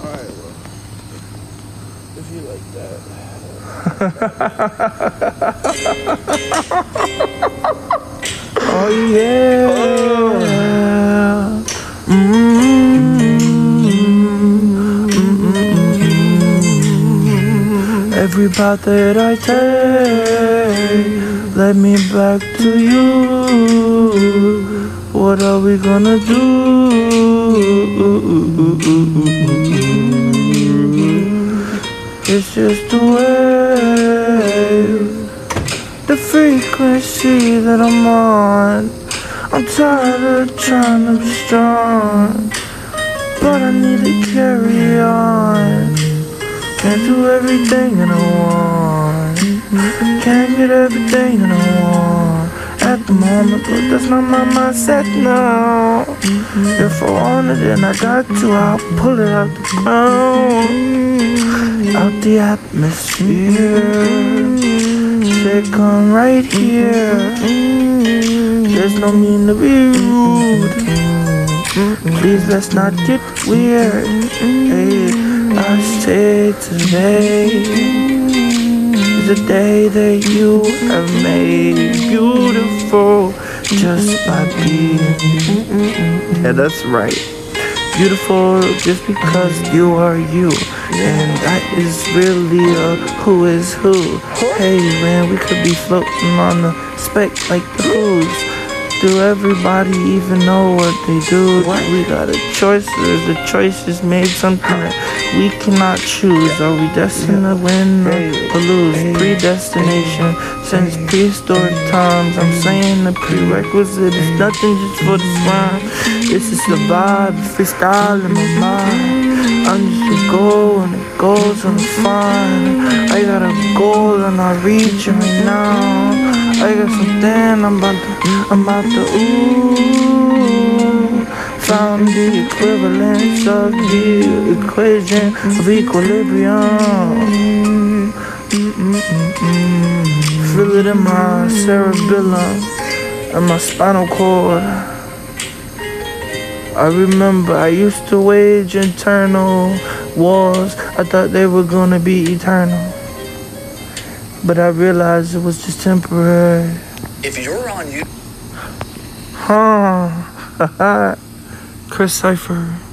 Alright, well. If you like that. Oh yeah. Mm-hmm. Every path that I take led me back to you. What are we gonna do? It's just the way, the frequency that I'm on. I'm tired of trying to be strong, but I need to carry on. Can't do everything that I want. Can't get everything that I want at the moment, but that's not my mindset now. If I want it, then I got to. I'll pull it out the ground, out the atmosphere. Say come right here. There's no need to be rude. Please let's not get weird. Hey, I say today is the day that you have made beautiful just by being. Yeah, that's right. Beautiful just because you are you. And that is really uh, who is who. Hey man, we could be floating on the speck like the who's. Do everybody even know what they do? We got a choice. There's a choice is made something that we cannot choose. Are we destined to win or lose? Predestination since prehistoric times. I'm saying the prerequisite is nothing just for the fun. This is the vibe, freestyle in my mind. I'm just a goal and it goes on fine. I got a goal and I reach it right now. I got something I'm about to, I'm about to ooh. Found the equivalence of the equation of equilibrium. Mm-mm-mm-mm. Feel it in my cerebellum and my spinal cord. I remember I used to wage internal wars. I thought they were gonna be eternal. But I realized it was just temporary. If you're on YouTube. Huh. Chris Cypher.